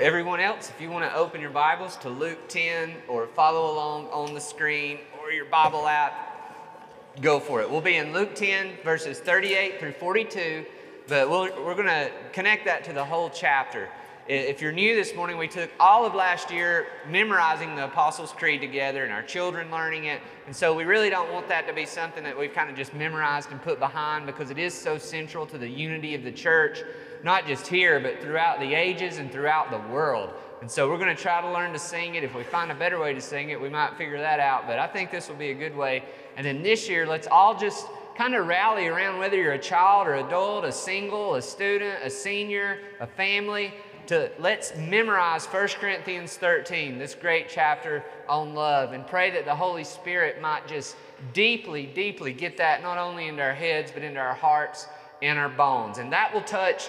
Everyone else, if you want to open your Bibles to Luke 10 or follow along on the screen or your Bible app, go for it. We'll be in Luke 10, verses 38 through 42, but we we are going to connect that to the whole chapter. If you're new this morning, we took all of last year memorizing the Apostles' Creed together and our children learning it. And so we really don't want that to be something that we've kind of just memorized and put behind because it is so central to the unity of the church not just here, but throughout the ages and throughout the world. And so we're going to try to learn to sing it. If we find a better way to sing it, we might figure that out. But I think this will be a good way. And then this year, let's all just kind of rally around whether you're a child or adult, a single, a student, a senior, a family, to let's memorize 1 Corinthians 13, this great chapter on love, and pray that the Holy Spirit might just deeply, deeply get that not only into our heads, but into our hearts and our bones. And that will touch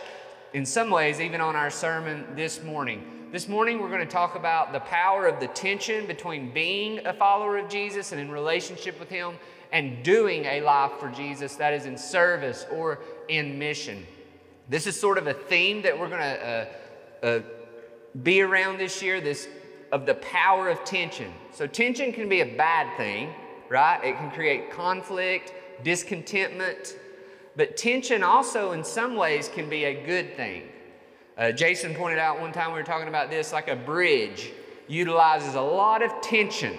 in some ways, even on our sermon this morning. This morning, we're going to talk about the power of the tension between being a follower of Jesus and in relationship with Him and doing a life for Jesus that is in service or in mission. This is sort of a theme that we're going to uh, uh, be around this year this of the power of tension. So, tension can be a bad thing, right? It can create conflict, discontentment, but tension also, in some ways, can be a good thing. Uh, Jason pointed out one time we were talking about this like a bridge utilizes a lot of tension,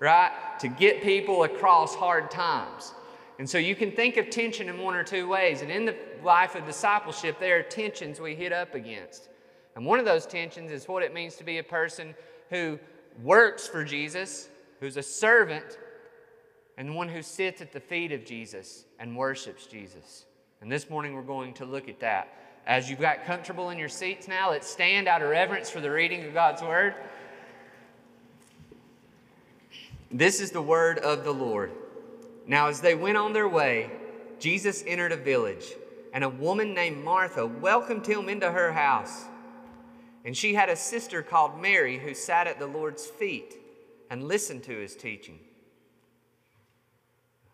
right, to get people across hard times. And so you can think of tension in one or two ways. And in the life of discipleship, there are tensions we hit up against. And one of those tensions is what it means to be a person who works for Jesus, who's a servant, and the one who sits at the feet of Jesus and worships Jesus. And this morning we're going to look at that. As you've got comfortable in your seats now, let's stand out of reverence for the reading of God's Word. This is the word of the Lord. Now, as they went on their way, Jesus entered a village, and a woman named Martha welcomed him into her house. And she had a sister called Mary who sat at the Lord's feet and listened to his teaching.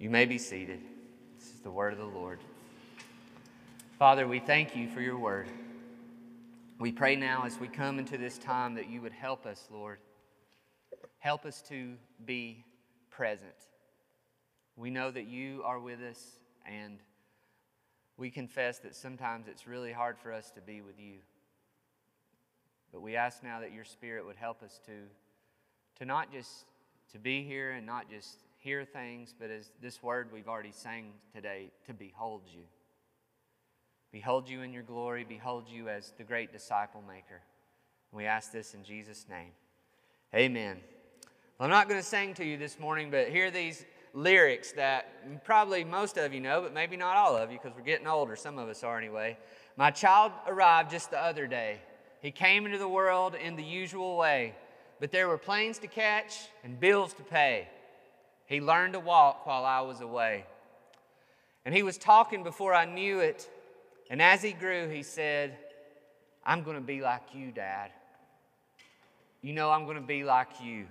You may be seated. This is the word of the Lord. Father, we thank you for your word. We pray now as we come into this time that you would help us, Lord. Help us to be present. We know that you are with us, and we confess that sometimes it's really hard for us to be with you. But we ask now that your Spirit would help us to, to not just to be here and not just hear things, but as this word we've already sang today, to behold you. Behold you in your glory, behold you as the great disciple maker. we ask this in Jesus' name. Amen. Well, I'm not going to sing to you this morning, but hear these lyrics that probably most of you know, but maybe not all of you because we're getting older. Some of us are anyway. My child arrived just the other day. He came into the world in the usual way, but there were planes to catch and bills to pay. He learned to walk while I was away. And he was talking before I knew it. And as he grew, he said, I'm going to be like you, Dad. You know, I'm going to be like you.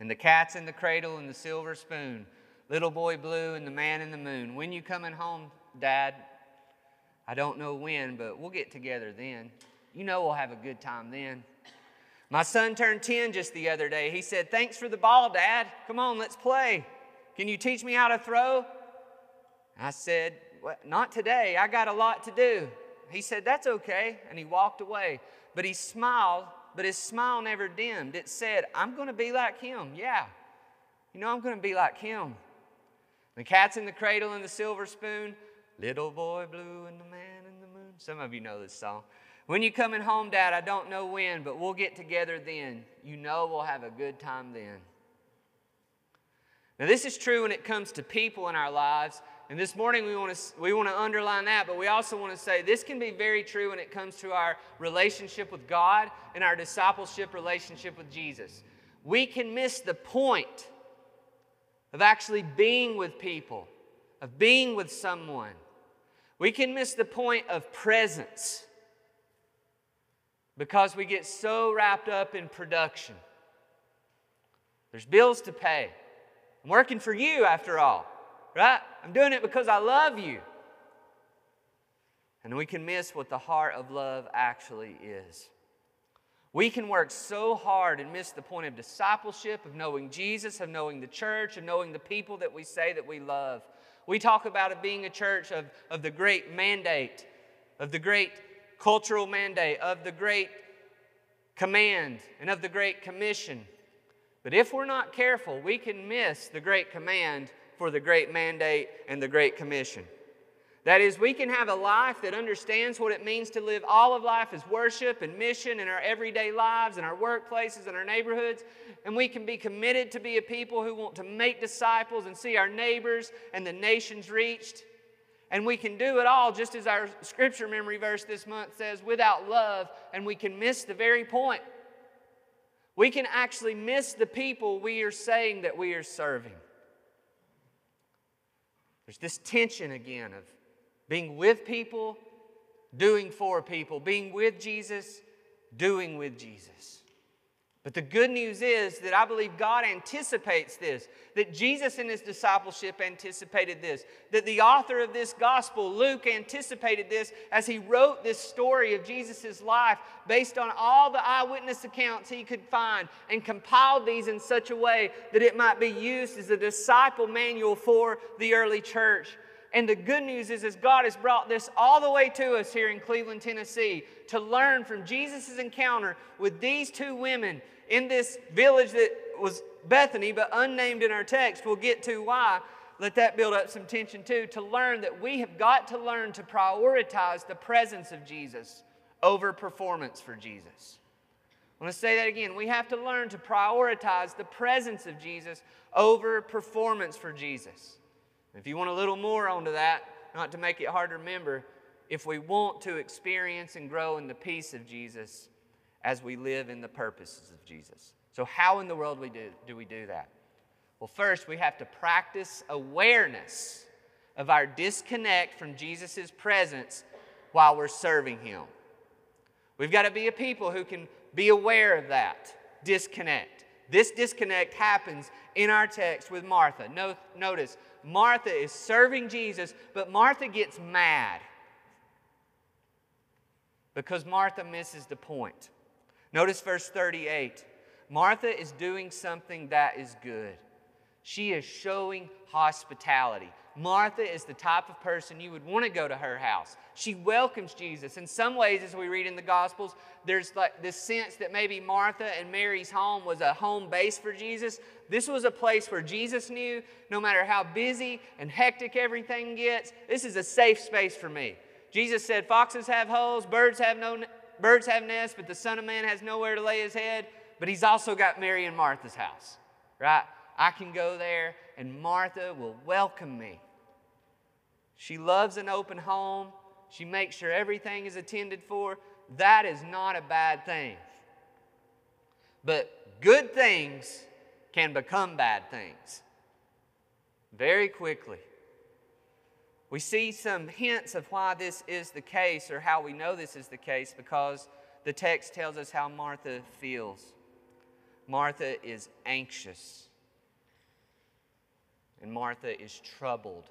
And the cat's in the cradle and the silver spoon, little boy blue and the man in the moon. When you coming home, Dad? I don't know when, but we'll get together then. You know we'll have a good time then. My son turned 10 just the other day. He said, Thanks for the ball, Dad. Come on, let's play. Can you teach me how to throw? I said, Not today. I got a lot to do. He said, That's okay. And he walked away. But he smiled, but his smile never dimmed. It said, I'm going to be like him. Yeah. You know, I'm going to be like him. The cat's in the cradle and the silver spoon. Little boy blue and the man in the moon. Some of you know this song. When you coming home, Dad, I don't know when, but we'll get together then. You know we'll have a good time then. Now, this is true when it comes to people in our lives, And this morning we want to we want to underline that, but we also want to say this can be very true when it comes to our relationship with God and our discipleship relationship with Jesus. We can miss the point of actually being with people, of being with someone. We can miss the point of presence because we get so wrapped up in production. There's bills to pay. I'm working for you after all right? I'm doing it because I love you. And we can miss what the heart of love actually is. We can work so hard and miss the point of discipleship, of knowing Jesus, of knowing the church, of knowing the people that we say that we love. We talk about it being a church of, of the great mandate, of the great cultural mandate, of the great command, and of the great commission. But if we're not careful, we can miss the great command for the great mandate and the great commission. That is, we can have a life that understands what it means to live all of life as worship and mission in our everyday lives, in our workplaces, in our neighborhoods. And we can be committed to be a people who want to make disciples and see our neighbors and the nations reached. And we can do it all, just as our scripture memory verse this month says, without love, and we can miss the very point. We can actually miss the people we are saying that we are serving. There's this tension again of being with people, doing for people, being with Jesus, doing with Jesus. But the good news is that I believe God anticipates this, that Jesus and his discipleship anticipated this, that the author of this gospel, Luke, anticipated this as he wrote this story of Jesus' life based on all the eyewitness accounts he could find and compiled these in such a way that it might be used as a disciple manual for the early church. And the good news is, is God has brought this all the way to us here in Cleveland, Tennessee, to learn from Jesus' encounter with these two women in this village that was Bethany, but unnamed in our text. We'll get to why. Let that build up some tension too, to learn that we have got to learn to prioritize the presence of Jesus over performance for Jesus. I want to say that again. We have to learn to prioritize the presence of Jesus over performance for Jesus. If you want a little more onto that, not to make it hard to remember, if we want to experience and grow in the peace of Jesus as we live in the purposes of Jesus. So, how in the world we do, do we do that? Well, first, we have to practice awareness of our disconnect from Jesus' presence while we're serving Him. We've got to be a people who can be aware of that disconnect. This disconnect happens in our text with Martha. No, notice, Martha is serving Jesus, but Martha gets mad because Martha misses the point. Notice verse 38. Martha is doing something that is good. She is showing hospitality. Martha is the type of person you would want to go to her house. She welcomes Jesus. In some ways, as we read in the Gospels, there's like this sense that maybe Martha and Mary's home was a home base for Jesus. This was a place where Jesus knew no matter how busy and hectic everything gets, this is a safe space for me. Jesus said, Foxes have holes, birds have, no, birds have nests, but the Son of Man has nowhere to lay his head. But he's also got Mary and Martha's house, right? I can go there and Martha will welcome me. She loves an open home. She makes sure everything is attended for. That is not a bad thing. But good things can become bad things very quickly. We see some hints of why this is the case or how we know this is the case because the text tells us how Martha feels. Martha is anxious, and Martha is troubled.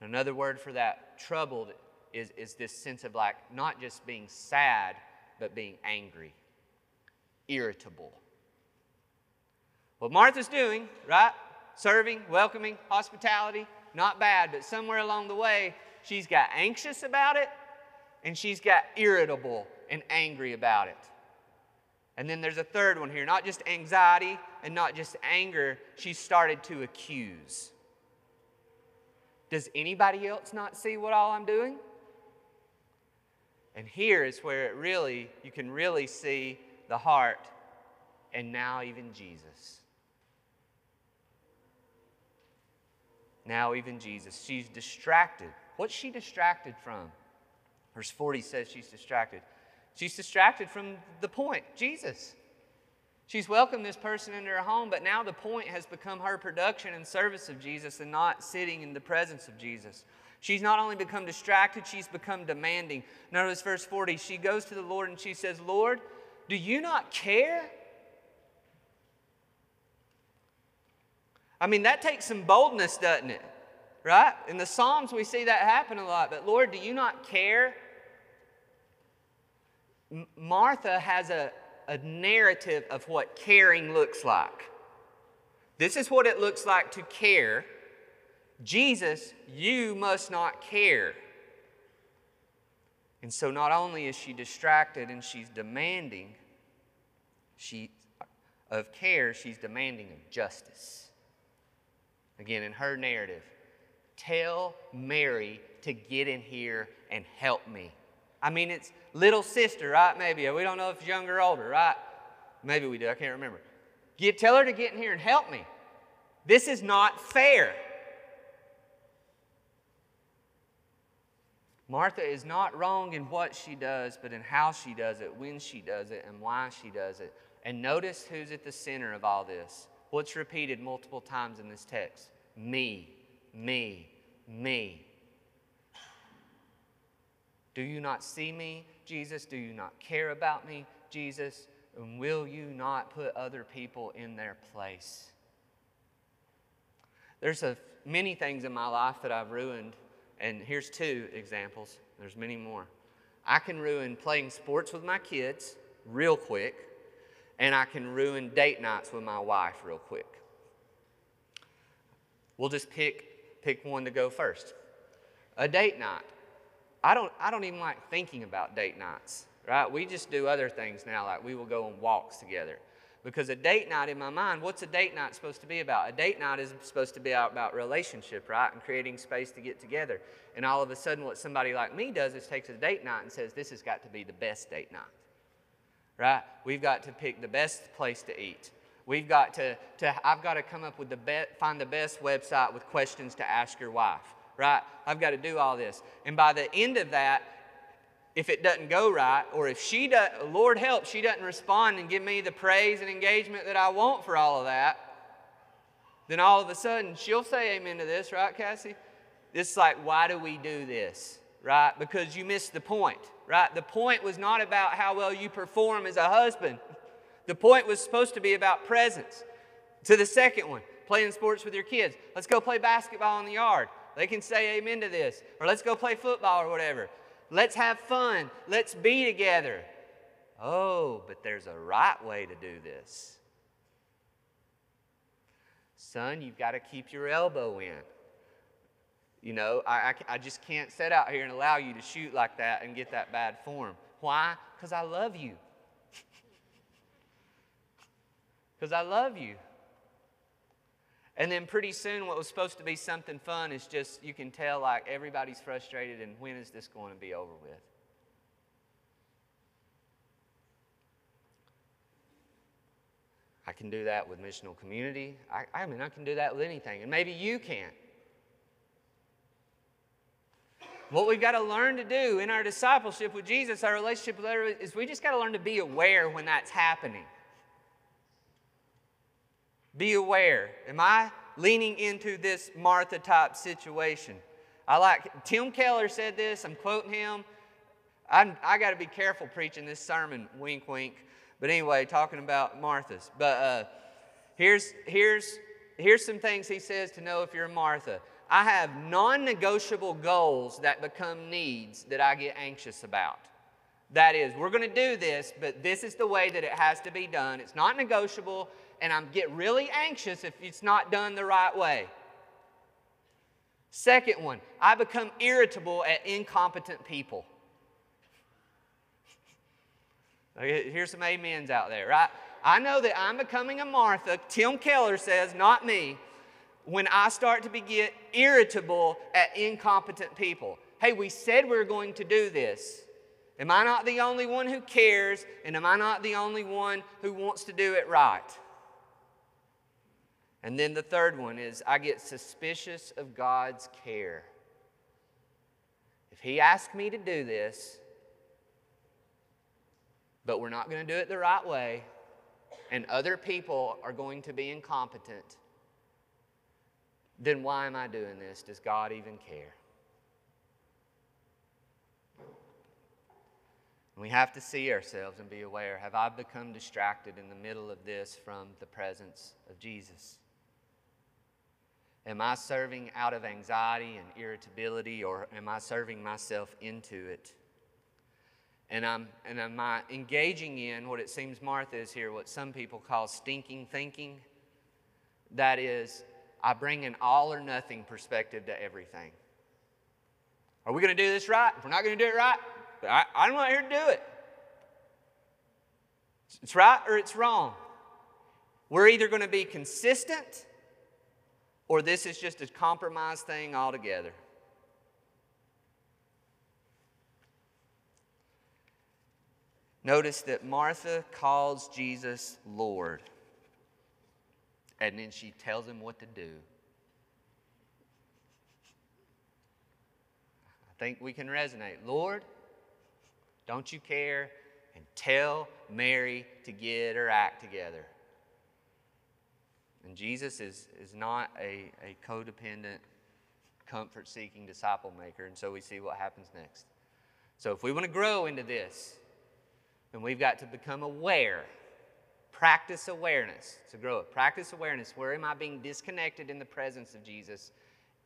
Another word for that, troubled, is, is this sense of like not just being sad, but being angry, irritable. What Martha's doing, right? Serving, welcoming, hospitality, not bad, but somewhere along the way, she's got anxious about it and she's got irritable and angry about it. And then there's a third one here not just anxiety and not just anger, she started to accuse. Does anybody else not see what all I'm doing? And here is where it really, you can really see the heart and now even Jesus. Now, even Jesus. She's distracted. What's she distracted from? Verse 40 says she's distracted. She's distracted from the point Jesus. She's welcomed this person into her home, but now the point has become her production and service of Jesus and not sitting in the presence of Jesus. She's not only become distracted, she's become demanding. Notice verse 40. She goes to the Lord and she says, Lord, do you not care? I mean, that takes some boldness, doesn't it? Right? In the Psalms, we see that happen a lot. But Lord, do you not care? M- Martha has a, a narrative of what caring looks like. This is what it looks like to care. Jesus, you must not care. And so, not only is she distracted and she's demanding she, of care, she's demanding of justice. Again, in her narrative, tell Mary to get in here and help me. I mean, it's little sister, right? Maybe. We don't know if it's younger or older, right? Maybe we do. I can't remember. Get, tell her to get in here and help me. This is not fair. Martha is not wrong in what she does, but in how she does it, when she does it, and why she does it. And notice who's at the center of all this. What's repeated multiple times in this text? Me, me, me. Do you not see me, Jesus? Do you not care about me, Jesus? And will you not put other people in their place? There's a, many things in my life that I've ruined, and here's two examples. There's many more. I can ruin playing sports with my kids real quick, and I can ruin date nights with my wife real quick. We'll just pick, pick one to go first. A date night. I don't, I don't even like thinking about date nights, right? We just do other things now, like we will go on walks together. Because a date night in my mind, what's a date night supposed to be about? A date night is supposed to be about relationship, right? And creating space to get together. And all of a sudden, what somebody like me does is takes a date night and says, This has got to be the best date night, right? We've got to pick the best place to eat. We've got to, to I've got to come up with the best, find the best website with questions to ask your wife, right? I've got to do all this. And by the end of that, if it doesn't go right, or if she does, Lord help, she doesn't respond and give me the praise and engagement that I want for all of that, then all of a sudden she'll say amen to this, right, Cassie? Is like, why do we do this, right? Because you missed the point, right? The point was not about how well you perform as a husband. The point was supposed to be about presence. To the second one, playing sports with your kids. Let's go play basketball in the yard. They can say amen to this. Or let's go play football or whatever. Let's have fun. Let's be together. Oh, but there's a right way to do this. Son, you've got to keep your elbow in. You know, I, I, I just can't sit out here and allow you to shoot like that and get that bad form. Why? Because I love you. Because I love you. And then pretty soon, what was supposed to be something fun is just, you can tell, like, everybody's frustrated, and when is this going to be over with? I can do that with missional community. I, I mean, I can do that with anything, and maybe you can't. What we've got to learn to do in our discipleship with Jesus, our relationship with others, is we just got to learn to be aware when that's happening. Be aware. Am I leaning into this Martha type situation? I like, Tim Keller said this, I'm quoting him. I'm, I got to be careful preaching this sermon, wink, wink. But anyway, talking about Martha's. But uh, here's, here's, here's some things he says to know if you're Martha. I have non negotiable goals that become needs that I get anxious about. That is, we're going to do this, but this is the way that it has to be done. It's not negotiable, and I get really anxious if it's not done the right way. Second one, I become irritable at incompetent people. Here's some amens out there, right? I know that I'm becoming a Martha. Tim Keller says, not me, when I start to be, get irritable at incompetent people. Hey, we said we are going to do this. Am I not the only one who cares? And am I not the only one who wants to do it right? And then the third one is I get suspicious of God's care. If He asks me to do this, but we're not going to do it the right way, and other people are going to be incompetent, then why am I doing this? Does God even care? We have to see ourselves and be aware have I become distracted in the middle of this from the presence of Jesus? Am I serving out of anxiety and irritability, or am I serving myself into it? And, I'm, and am I engaging in what it seems Martha is here, what some people call stinking thinking? That is, I bring an all or nothing perspective to everything. Are we going to do this right? If we're not going to do it right, I, I'm not here to do it. It's right or it's wrong. We're either going to be consistent or this is just a compromise thing altogether. Notice that Martha calls Jesus Lord, and then she tells him what to do. I think we can resonate. Lord, don't you care? And tell Mary to get her act together. And Jesus is, is not a, a codependent, comfort seeking disciple maker. And so we see what happens next. So if we want to grow into this, then we've got to become aware. Practice awareness to grow it. Practice awareness. Where am I being disconnected in the presence of Jesus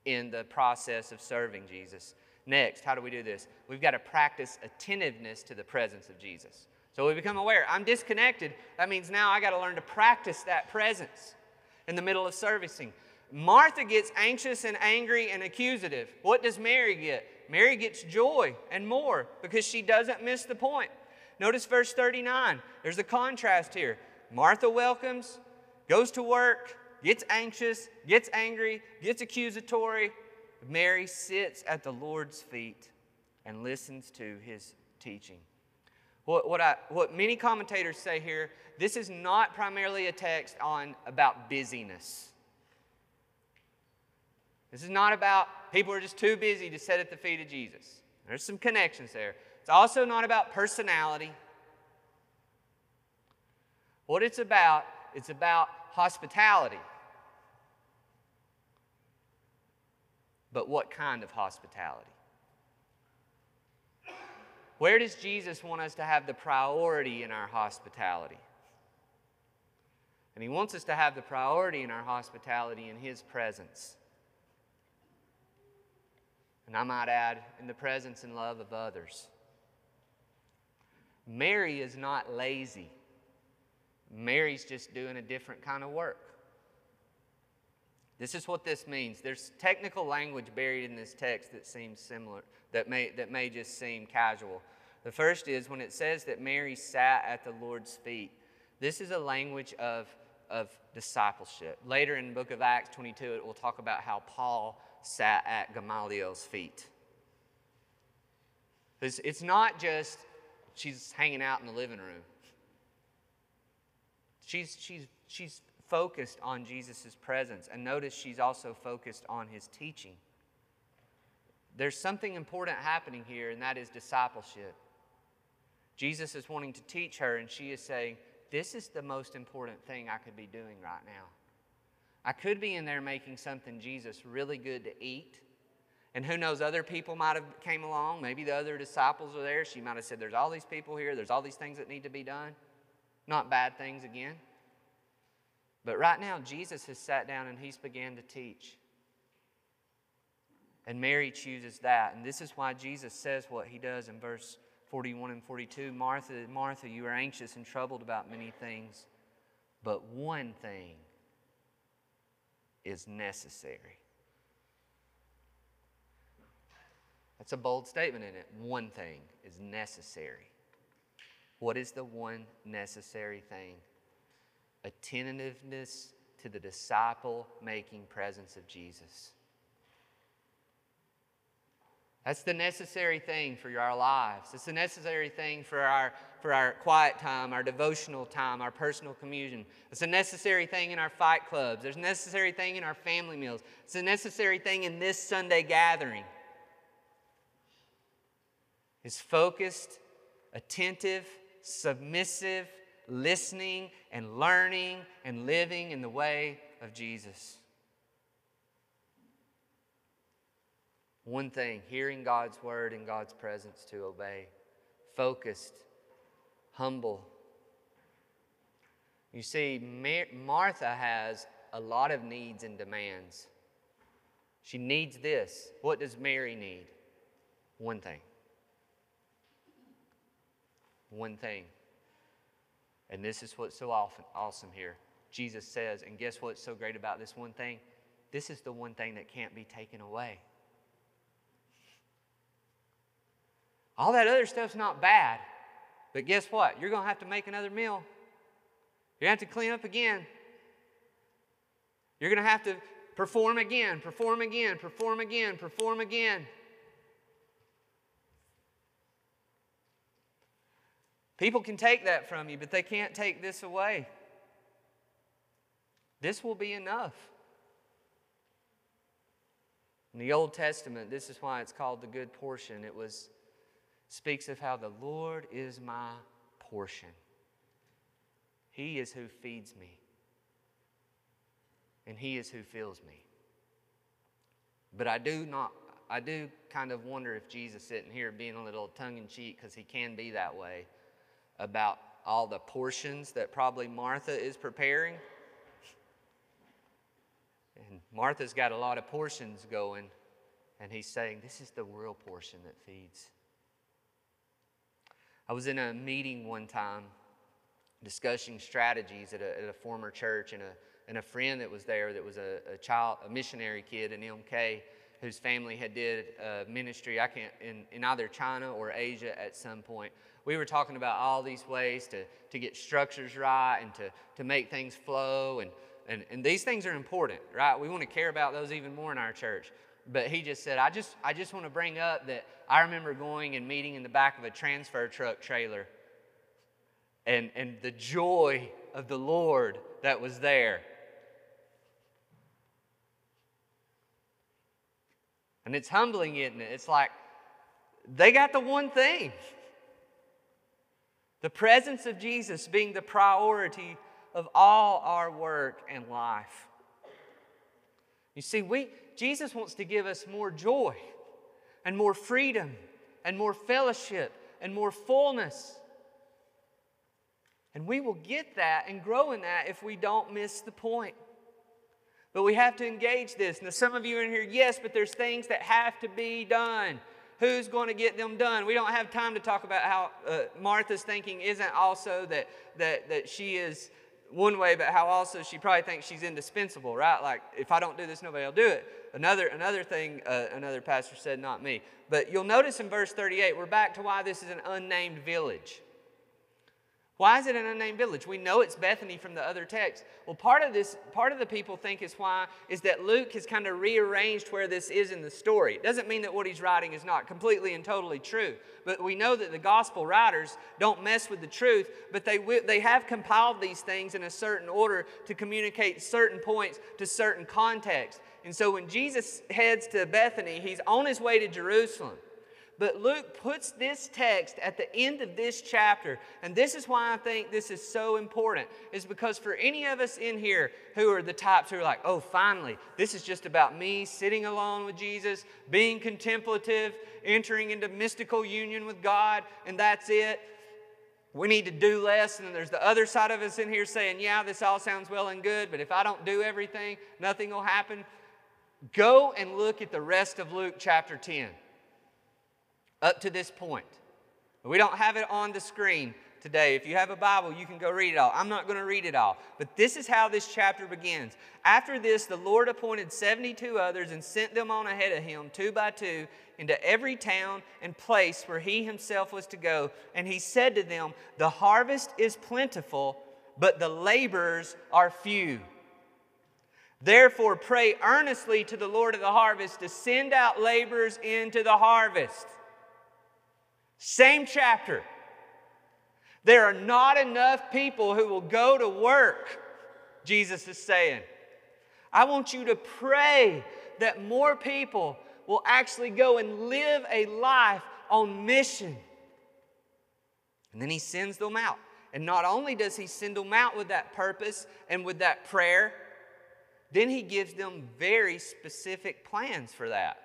in the process of serving Jesus? Next, how do we do this? We've got to practice attentiveness to the presence of Jesus. So we become aware. I'm disconnected. That means now I got to learn to practice that presence in the middle of servicing. Martha gets anxious and angry and accusative. What does Mary get? Mary gets joy and more because she doesn't miss the point. Notice verse 39. There's a contrast here. Martha welcomes, goes to work, gets anxious, gets angry, gets accusatory. Mary sits at the Lord's feet and listens to his teaching. What, what, I, what many commentators say here, this is not primarily a text on about busyness. This is not about people are just too busy to sit at the feet of Jesus. There's some connections there. It's also not about personality. What it's about, it's about hospitality. But what kind of hospitality? Where does Jesus want us to have the priority in our hospitality? And He wants us to have the priority in our hospitality in His presence. And I might add, in the presence and love of others. Mary is not lazy. Mary's just doing a different kind of work. This is what this means. There's technical language buried in this text that seems similar, that may, that may just seem casual. The first is when it says that Mary sat at the Lord's feet, this is a language of, of discipleship. Later in the book of Acts 22, it will talk about how Paul sat at Gamaliel's feet. It's, it's not just she's hanging out in the living room. She's, she's, she's focused on Jesus' presence. And notice she's also focused on his teaching. There's something important happening here, and that is discipleship. Jesus is wanting to teach her, and she is saying, This is the most important thing I could be doing right now. I could be in there making something, Jesus, really good to eat. And who knows, other people might have came along. Maybe the other disciples were there. She might have said, There's all these people here, there's all these things that need to be done. Not bad things again. But right now, Jesus has sat down and he's began to teach. And Mary chooses that. And this is why Jesus says what he does in verse 41 and 42 Martha, Martha, you are anxious and troubled about many things, but one thing is necessary. That's a bold statement in it. One thing is necessary. What is the one necessary thing? attentiveness to the disciple making presence of Jesus. That's the necessary thing for our lives. It's the necessary thing for our, for our quiet time, our devotional time, our personal communion. It's a necessary thing in our fight clubs. There's a necessary thing in our family meals. It's a necessary thing in this Sunday gathering. It's focused, attentive, submissive, listening and learning and living in the way of Jesus. One thing hearing God's word in God's presence to obey. Focused, humble. You see, Martha has a lot of needs and demands. She needs this. What does Mary need? One thing. One thing. And this is what's so often awesome here. Jesus says, and guess what's so great about this one thing? This is the one thing that can't be taken away. All that other stuff's not bad. But guess what? You're going to have to make another meal. You're going to have to clean up again. You're going to have to perform again, perform again, perform again, perform again. People can take that from you, but they can't take this away. This will be enough. In the Old Testament, this is why it's called the good portion. It was speaks of how the Lord is my portion. He is who feeds me, and He is who fills me. But I do not, I do kind of wonder if Jesus sitting here being a little tongue in cheek, because He can be that way, about all the portions that probably Martha is preparing. And Martha's got a lot of portions going, and He's saying, This is the real portion that feeds. I was in a meeting one time discussing strategies at a, at a former church, and a, and a friend that was there that was a, a child, a missionary kid in MK, whose family had did ministry I can't in, in either China or Asia at some point. We were talking about all these ways to, to get structures right and to, to make things flow and, and, and these things are important, right? We want to care about those even more in our church but he just said, I just, I just want to bring up that I remember going and meeting in the back of a transfer truck trailer and, and the joy of the Lord that was there. And it's humbling, isn't it? It's like they got the one thing the presence of Jesus being the priority of all our work and life. You see, we, Jesus wants to give us more joy and more freedom and more fellowship and more fullness. And we will get that and grow in that if we don't miss the point. But we have to engage this. Now, some of you are in here, yes, but there's things that have to be done. Who's going to get them done? We don't have time to talk about how uh, Martha's thinking isn't also that, that, that she is one way, but how also she probably thinks she's indispensable, right? Like, if I don't do this, nobody will do it. Another, another thing uh, another pastor said, not me. But you'll notice in verse 38, we're back to why this is an unnamed village. Why is it an unnamed village? We know it's Bethany from the other text. Well, part of this, part of the people think is why is that Luke has kind of rearranged where this is in the story. It doesn't mean that what he's writing is not completely and totally true, but we know that the gospel writers don't mess with the truth, but they they have compiled these things in a certain order to communicate certain points to certain contexts. And so when Jesus heads to Bethany, he's on his way to Jerusalem. But Luke puts this text at the end of this chapter, and this is why I think this is so important. Is because for any of us in here who are the types who are like, oh, finally, this is just about me sitting alone with Jesus, being contemplative, entering into mystical union with God, and that's it. We need to do less. And there's the other side of us in here saying, yeah, this all sounds well and good, but if I don't do everything, nothing will happen. Go and look at the rest of Luke chapter 10 up to this point. We don't have it on the screen today. If you have a Bible, you can go read it all. I'm not going to read it all. But this is how this chapter begins. After this, the Lord appointed 72 others and sent them on ahead of him, two by two, into every town and place where he himself was to go. And he said to them, The harvest is plentiful, but the laborers are few. Therefore, pray earnestly to the Lord of the harvest to send out laborers into the harvest. Same chapter. There are not enough people who will go to work, Jesus is saying. I want you to pray that more people will actually go and live a life on mission. And then he sends them out. And not only does he send them out with that purpose and with that prayer, then he gives them very specific plans for that.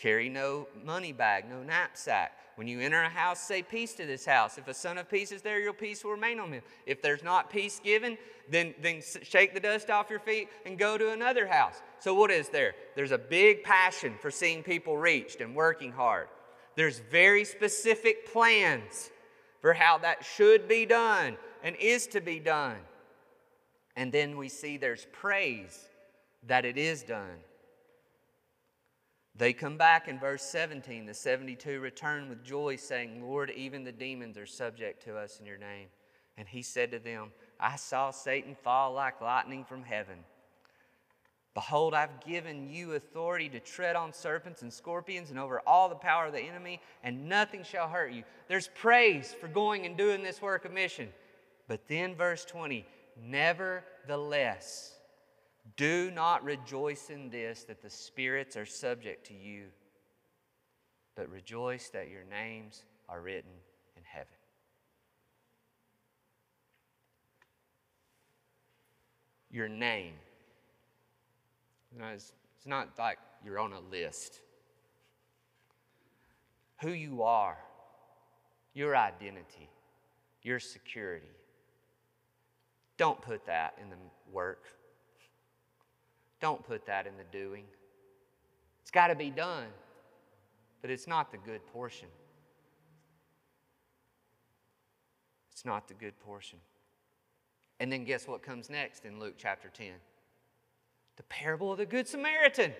Carry no money bag, no knapsack. When you enter a house, say peace to this house. If a son of peace is there, your peace will remain on him. If there's not peace given, then, then shake the dust off your feet and go to another house. So, what is there? There's a big passion for seeing people reached and working hard. There's very specific plans for how that should be done and is to be done. And then we see there's praise that it is done. They come back in verse 17. The 72 return with joy, saying, Lord, even the demons are subject to us in your name. And he said to them, I saw Satan fall like lightning from heaven. Behold, I've given you authority to tread on serpents and scorpions and over all the power of the enemy, and nothing shall hurt you. There's praise for going and doing this work of mission. But then, verse 20, nevertheless, do not rejoice in this that the spirits are subject to you, but rejoice that your names are written in heaven. Your name you know, it's, it's not like you're on a list. Who you are, your identity, your security. Don't put that in the work. Don't put that in the doing. It's got to be done, but it's not the good portion. It's not the good portion. And then guess what comes next in Luke chapter 10? The parable of the Good Samaritan.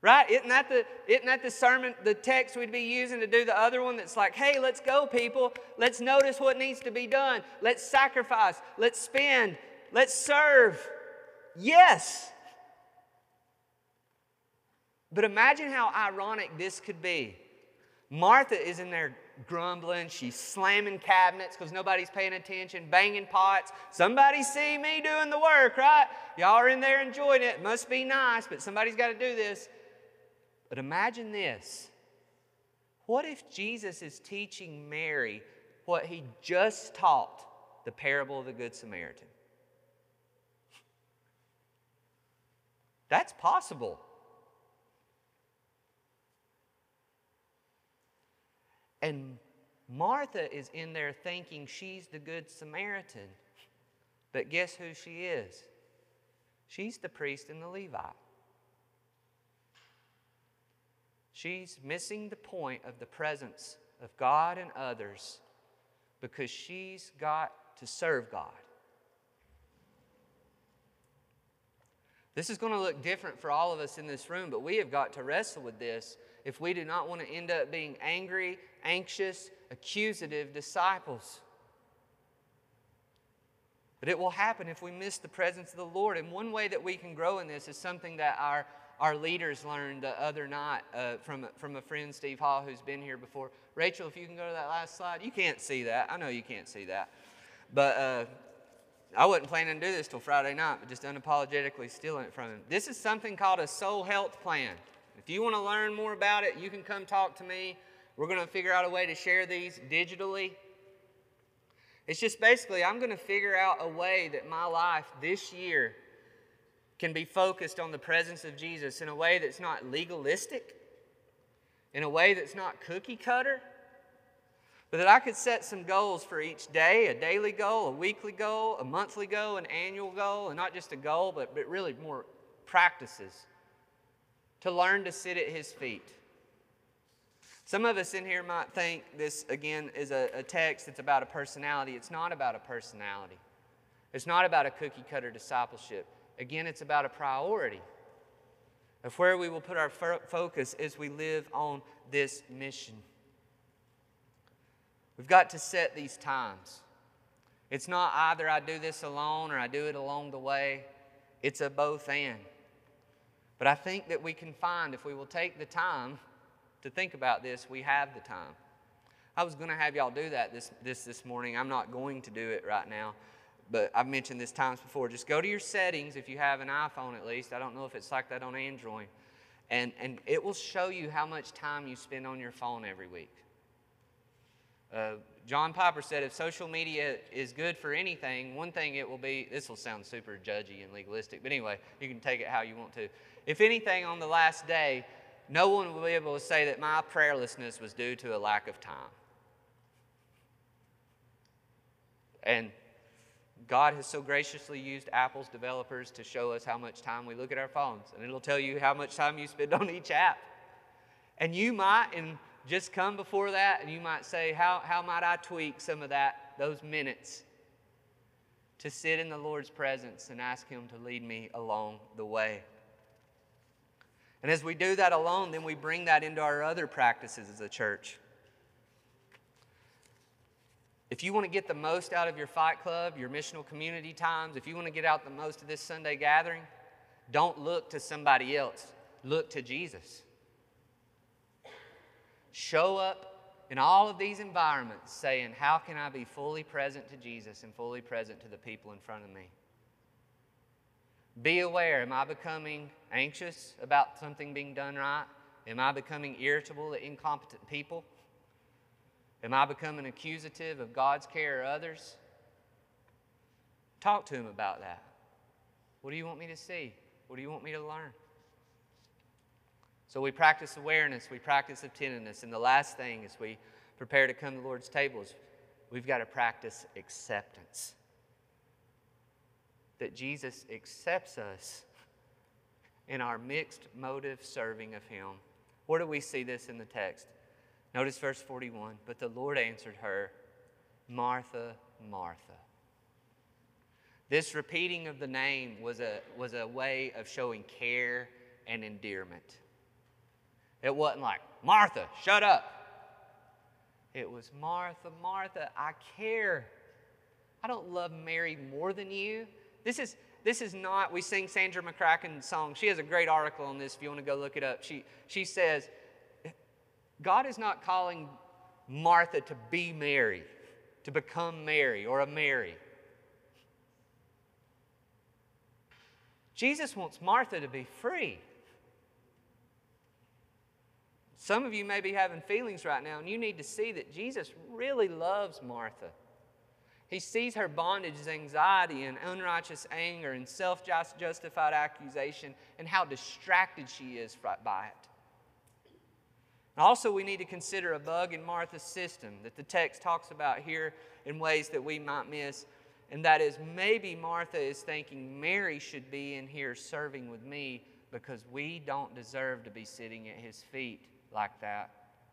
Right? Isn't that the isn't that the sermon, the text we'd be using to do the other one that's like, hey, let's go, people. Let's notice what needs to be done. Let's sacrifice. Let's spend. Let's serve. Yes. But imagine how ironic this could be. Martha is in there grumbling. She's slamming cabinets because nobody's paying attention, banging pots. Somebody see me doing the work, right? Y'all are in there enjoying it. Must be nice, but somebody's got to do this. But imagine this. What if Jesus is teaching Mary what he just taught the parable of the Good Samaritan? That's possible. And Martha is in there thinking she's the Good Samaritan. But guess who she is? She's the priest and the Levite. She's missing the point of the presence of God and others because she's got to serve God. This is going to look different for all of us in this room, but we have got to wrestle with this if we do not want to end up being angry, anxious, accusative disciples. But it will happen if we miss the presence of the Lord. And one way that we can grow in this is something that our, our leaders learned the other night uh, from, from a friend, Steve Hall, who's been here before. Rachel, if you can go to that last slide. You can't see that. I know you can't see that. But uh, I wasn't planning to do this till Friday night, but just unapologetically stealing it from him. This is something called a soul health plan. If you want to learn more about it, you can come talk to me. We're going to figure out a way to share these digitally. It's just basically, I'm going to figure out a way that my life this year can be focused on the presence of Jesus in a way that's not legalistic, in a way that's not cookie cutter, but that I could set some goals for each day a daily goal, a weekly goal, a monthly goal, an annual goal, and not just a goal, but, but really more practices to learn to sit at His feet. Some of us in here might think this, again, is a, a text that's about a personality. It's not about a personality, it's not about a cookie cutter discipleship. Again, it's about a priority of where we will put our fo- focus as we live on this mission. We've got to set these times. It's not either I do this alone or I do it along the way, it's a both and. But I think that we can find, if we will take the time to think about this, we have the time. I was going to have y'all do that this, this this morning. I'm not going to do it right now, but I've mentioned this times before. Just go to your settings if you have an iPhone at least. I don't know if it's like that on Android. And, and it will show you how much time you spend on your phone every week. Uh, John Piper said if social media is good for anything, one thing it will be, this will sound super judgy and legalistic, but anyway, you can take it how you want to. If anything, on the last day, no one will be able to say that my prayerlessness was due to a lack of time. And God has so graciously used Apple's developers to show us how much time we look at our phones, and it'll tell you how much time you spend on each app. And you might, and just come before that, and you might say, How, how might I tweak some of that, those minutes, to sit in the Lord's presence and ask Him to lead me along the way? And as we do that alone, then we bring that into our other practices as a church. If you want to get the most out of your fight club, your missional community times, if you want to get out the most of this Sunday gathering, don't look to somebody else. Look to Jesus. Show up in all of these environments saying, How can I be fully present to Jesus and fully present to the people in front of me? Be aware am I becoming anxious about something being done right? Am I becoming irritable at incompetent people? Am I becoming accusative of God's care or others? Talk to him about that. What do you want me to see? What do you want me to learn? So we practice awareness, we practice attentiveness, and the last thing as we prepare to come to the Lord's table is we've got to practice acceptance. That Jesus accepts us in our mixed motive serving of Him. Where do we see this in the text? Notice verse 41. But the Lord answered her, Martha, Martha. This repeating of the name was a, was a way of showing care and endearment. It wasn't like, Martha, shut up. It was, Martha, Martha, I care. I don't love Mary more than you. This is, this is not, we sing Sandra McCracken's song. She has a great article on this if you want to go look it up. She, she says, God is not calling Martha to be Mary, to become Mary or a Mary. Jesus wants Martha to be free. Some of you may be having feelings right now, and you need to see that Jesus really loves Martha. He sees her bondage as anxiety and unrighteous anger and self justified accusation and how distracted she is by it. Also, we need to consider a bug in Martha's system that the text talks about here in ways that we might miss. And that is maybe Martha is thinking Mary should be in here serving with me because we don't deserve to be sitting at his feet like that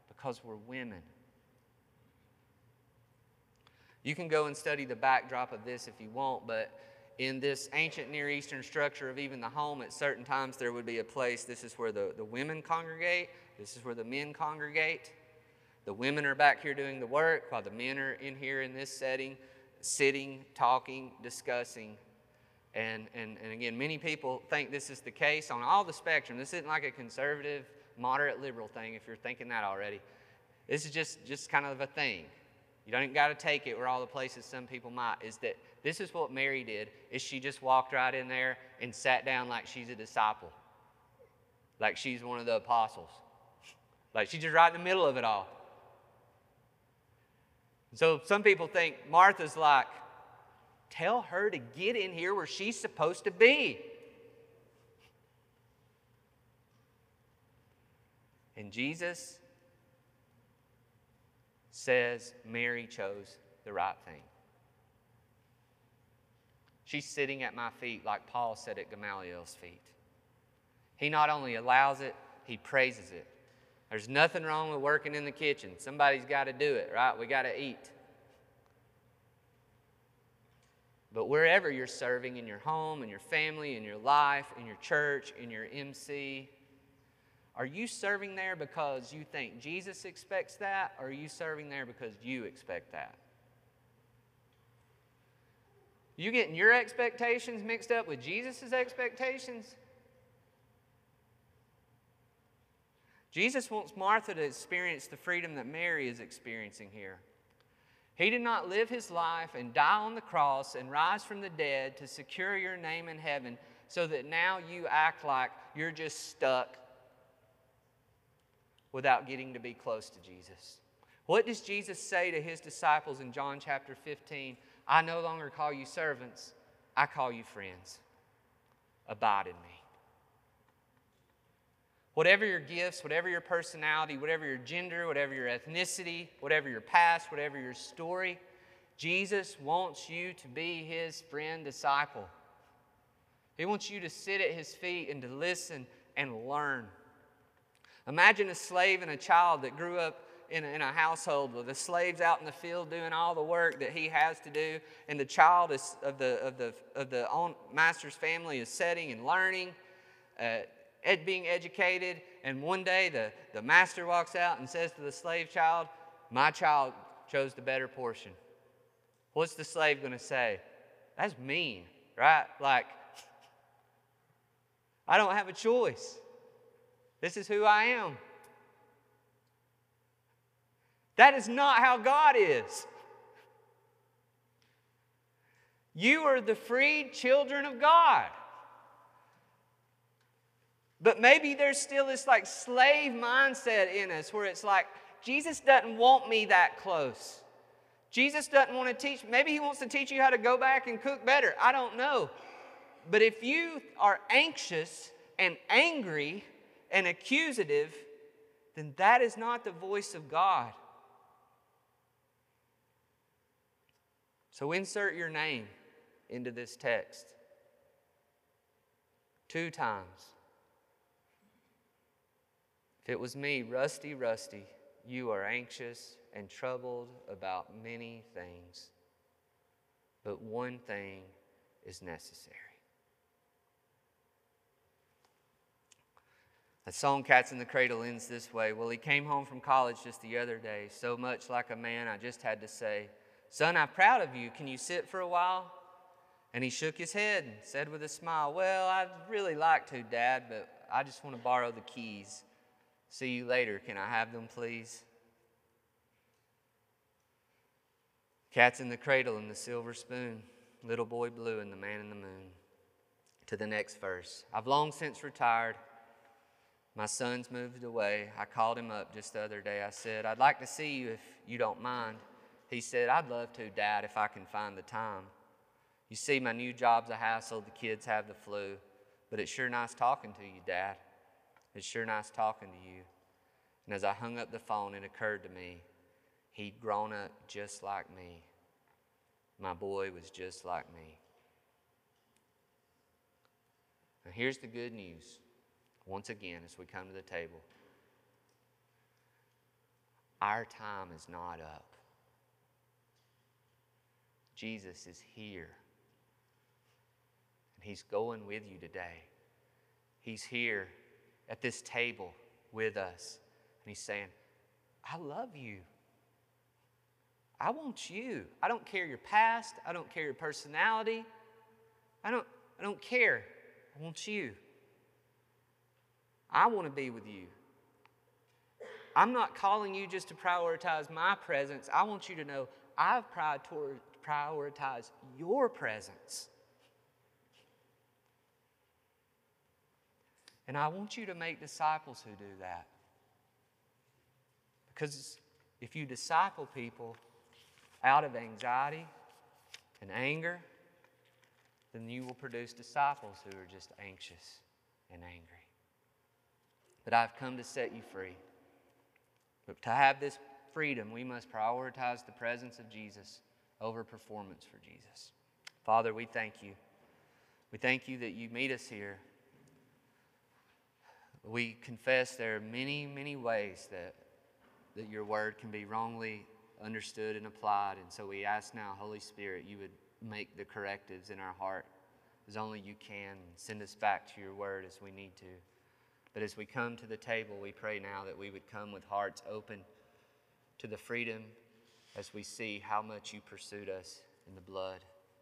because we're women. You can go and study the backdrop of this if you want, but in this ancient Near Eastern structure of even the home, at certain times there would be a place. This is where the, the women congregate, this is where the men congregate. The women are back here doing the work while the men are in here in this setting, sitting, talking, discussing. And, and, and again, many people think this is the case on all the spectrum. This isn't like a conservative, moderate, liberal thing if you're thinking that already. This is just, just kind of a thing. You don't got to take it where all the places some people might. Is that this is what Mary did? Is she just walked right in there and sat down like she's a disciple, like she's one of the apostles. Like she's just right in the middle of it all. So some people think Martha's like, tell her to get in here where she's supposed to be. And Jesus says Mary chose the right thing. She's sitting at my feet like Paul said at Gamaliel's feet. He not only allows it, he praises it. There's nothing wrong with working in the kitchen. Somebody's got to do it, right? We got to eat. But wherever you're serving in your home, in your family, in your life, in your church, in your MC, are you serving there because you think Jesus expects that, or are you serving there because you expect that? You getting your expectations mixed up with Jesus' expectations? Jesus wants Martha to experience the freedom that Mary is experiencing here. He did not live his life and die on the cross and rise from the dead to secure your name in heaven so that now you act like you're just stuck without getting to be close to Jesus. What does Jesus say to his disciples in John chapter 15? I no longer call you servants, I call you friends. Abide in me. Whatever your gifts, whatever your personality, whatever your gender, whatever your ethnicity, whatever your past, whatever your story, Jesus wants you to be his friend disciple. He wants you to sit at his feet and to listen and learn. Imagine a slave and a child that grew up in a, in a household with the slaves out in the field doing all the work that he has to do, and the child is, of the, of the, of the own master's family is setting and learning. Uh, ed, being educated, and one day the, the master walks out and says to the slave child, My child chose the better portion. What's the slave going to say? That's mean, right? Like, I don't have a choice. This is who I am. That is not how God is. You are the freed children of God. But maybe there's still this like slave mindset in us where it's like, Jesus doesn't want me that close. Jesus doesn't want to teach, maybe he wants to teach you how to go back and cook better. I don't know. But if you are anxious and angry and accusative, then that is not the voice of God. So insert your name into this text two times. If it was me, Rusty, Rusty, you are anxious and troubled about many things, but one thing is necessary. The song Cats in the Cradle ends this way Well, he came home from college just the other day, so much like a man, I just had to say, Son, I'm proud of you. Can you sit for a while? And he shook his head and said with a smile, Well, I'd really like to, Dad, but I just want to borrow the keys. See you later. Can I have them, please? Cats in the cradle and the silver spoon, little boy blue and the man in the moon. To the next verse. I've long since retired. My son's moved away. I called him up just the other day. I said, I'd like to see you if you don't mind. He said, I'd love to, Dad, if I can find the time. You see, my new job's a hassle. The kids have the flu. But it's sure nice talking to you, Dad. It's sure nice talking to you. And as I hung up the phone, it occurred to me he'd grown up just like me. My boy was just like me. Now, here's the good news once again as we come to the table our time is not up. Jesus is here. And He's going with you today. He's here at this table with us. And he's saying, I love you. I want you. I don't care your past. I don't care your personality. I don't, I don't care. I want you. I want to be with you. I'm not calling you just to prioritize my presence. I want you to know I've prioritized your presence. And I want you to make disciples who do that. Because if you disciple people out of anxiety and anger, then you will produce disciples who are just anxious and angry. But I've come to set you free. But to have this freedom, we must prioritize the presence of Jesus over performance for Jesus. Father, we thank you. We thank you that you meet us here we confess there are many, many ways that, that your word can be wrongly understood and applied. And so we ask now, Holy Spirit, you would make the correctives in our heart as only you can. Send us back to your word as we need to. But as we come to the table, we pray now that we would come with hearts open to the freedom as we see how much you pursued us in the blood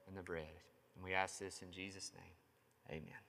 and the bread. And we ask this in Jesus' name. Amen.